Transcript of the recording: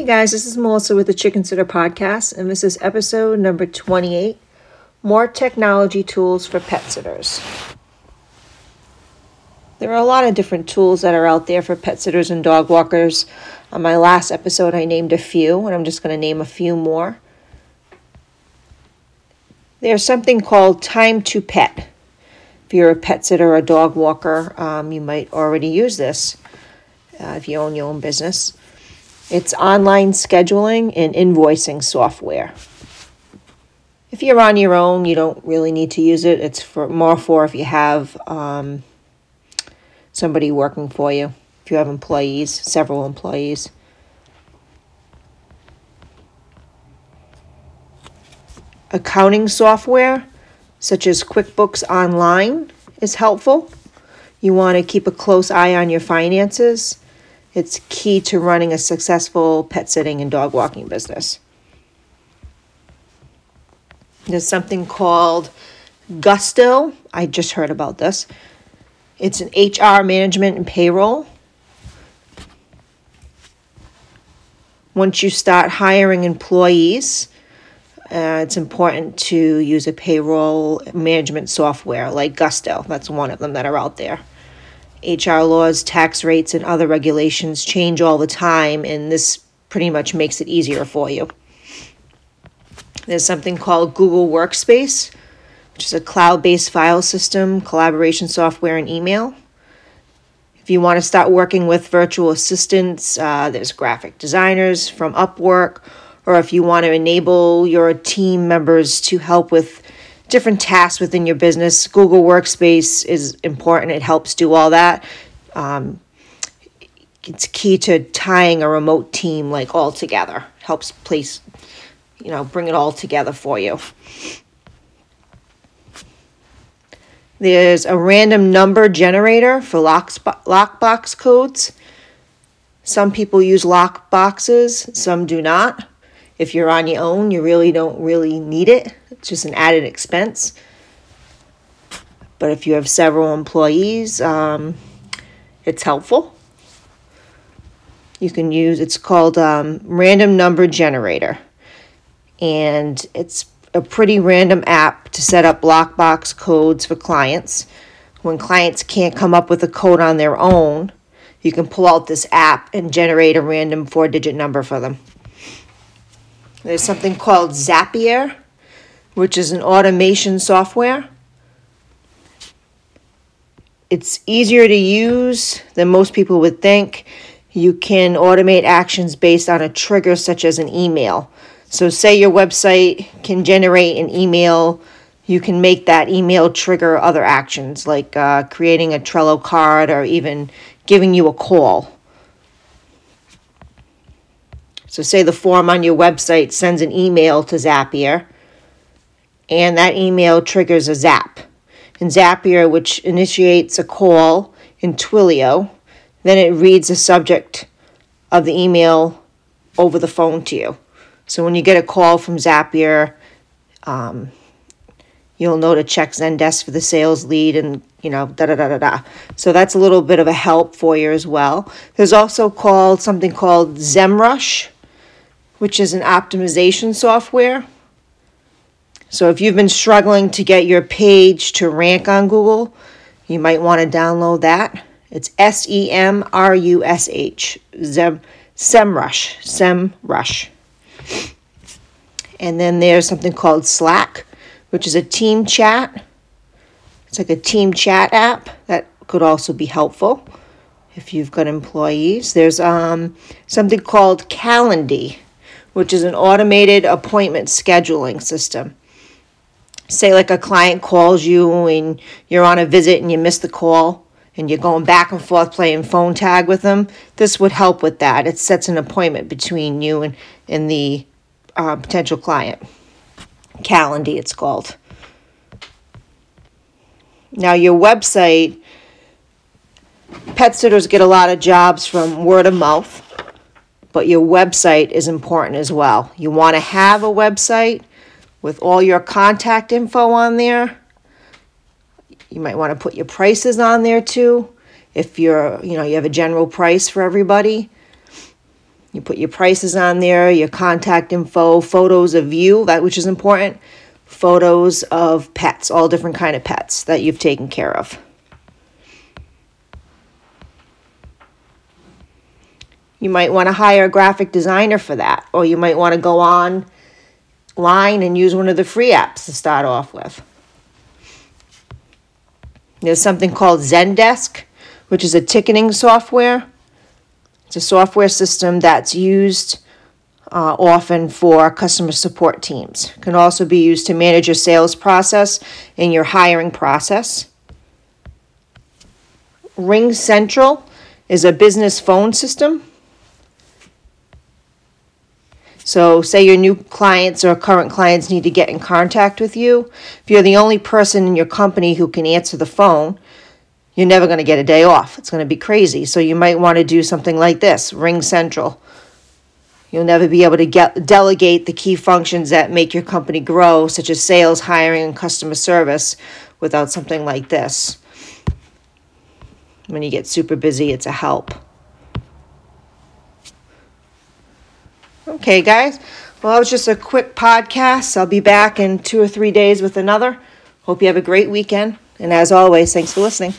guys, this is Melissa with the Chicken Sitter Podcast, and this is episode number 28 More Technology Tools for Pet Sitters. There are a lot of different tools that are out there for pet sitters and dog walkers. On my last episode, I named a few, and I'm just going to name a few more. There's something called Time to Pet. If you're a pet sitter or a dog walker, um, you might already use this uh, if you own your own business. It's online scheduling and invoicing software. If you're on your own, you don't really need to use it. It's for more for if you have um, somebody working for you. If you have employees, several employees. Accounting software such as QuickBooks Online is helpful. You want to keep a close eye on your finances it's key to running a successful pet sitting and dog walking business. There's something called Gusto. I just heard about this. It's an HR management and payroll. Once you start hiring employees, uh, it's important to use a payroll management software like Gusto. That's one of them that are out there. HR laws, tax rates, and other regulations change all the time, and this pretty much makes it easier for you. There's something called Google Workspace, which is a cloud based file system, collaboration software, and email. If you want to start working with virtual assistants, uh, there's graphic designers from Upwork, or if you want to enable your team members to help with different tasks within your business. Google Workspace is important, it helps do all that. Um, it's key to tying a remote team like all together. Helps place, you know, bring it all together for you. There's a random number generator for lock lockbox codes. Some people use lock boxes, some do not. If you're on your own, you really don't really need it. It's just an added expense. But if you have several employees, um, it's helpful. You can use it's called um, random number generator, and it's a pretty random app to set up lockbox codes for clients. When clients can't come up with a code on their own, you can pull out this app and generate a random four digit number for them. There's something called Zapier, which is an automation software. It's easier to use than most people would think. You can automate actions based on a trigger, such as an email. So, say your website can generate an email, you can make that email trigger other actions like uh, creating a Trello card or even giving you a call. So, say the form on your website sends an email to Zapier, and that email triggers a zap. In Zapier, which initiates a call in Twilio, then it reads the subject of the email over the phone to you. So, when you get a call from Zapier, um, you'll know to check Zendesk for the sales lead and you know da da da da da. So that's a little bit of a help for you as well. There's also called something called SEMrush, which is an optimization software. So if you've been struggling to get your page to rank on Google, you might want to download that. It's S E M R U S H, SEMrush, SEMrush. And then there's something called Slack, which is a team chat. It's like a team chat app that could also be helpful if you've got employees. There's um, something called Calendly, which is an automated appointment scheduling system. Say, like a client calls you and you're on a visit and you miss the call and you're going back and forth playing phone tag with them, this would help with that. It sets an appointment between you and, and the uh, potential client. Calendly, it's called. Now, your website, pet sitters get a lot of jobs from word of mouth but your website is important as well. You want to have a website with all your contact info on there. You might want to put your prices on there too. If you're, you know, you have a general price for everybody. You put your prices on there, your contact info, photos of you, that which is important, photos of pets, all different kind of pets that you've taken care of. You might want to hire a graphic designer for that, or you might want to go on line and use one of the free apps to start off with. There's something called Zendesk, which is a ticketing software. It's a software system that's used uh, often for customer support teams. It can also be used to manage your sales process and your hiring process. Ring Central is a business phone system so, say your new clients or current clients need to get in contact with you. If you're the only person in your company who can answer the phone, you're never going to get a day off. It's going to be crazy. So, you might want to do something like this Ring Central. You'll never be able to get delegate the key functions that make your company grow, such as sales, hiring, and customer service, without something like this. When you get super busy, it's a help. Okay, guys. Well, that was just a quick podcast. I'll be back in two or three days with another. Hope you have a great weekend. And as always, thanks for listening.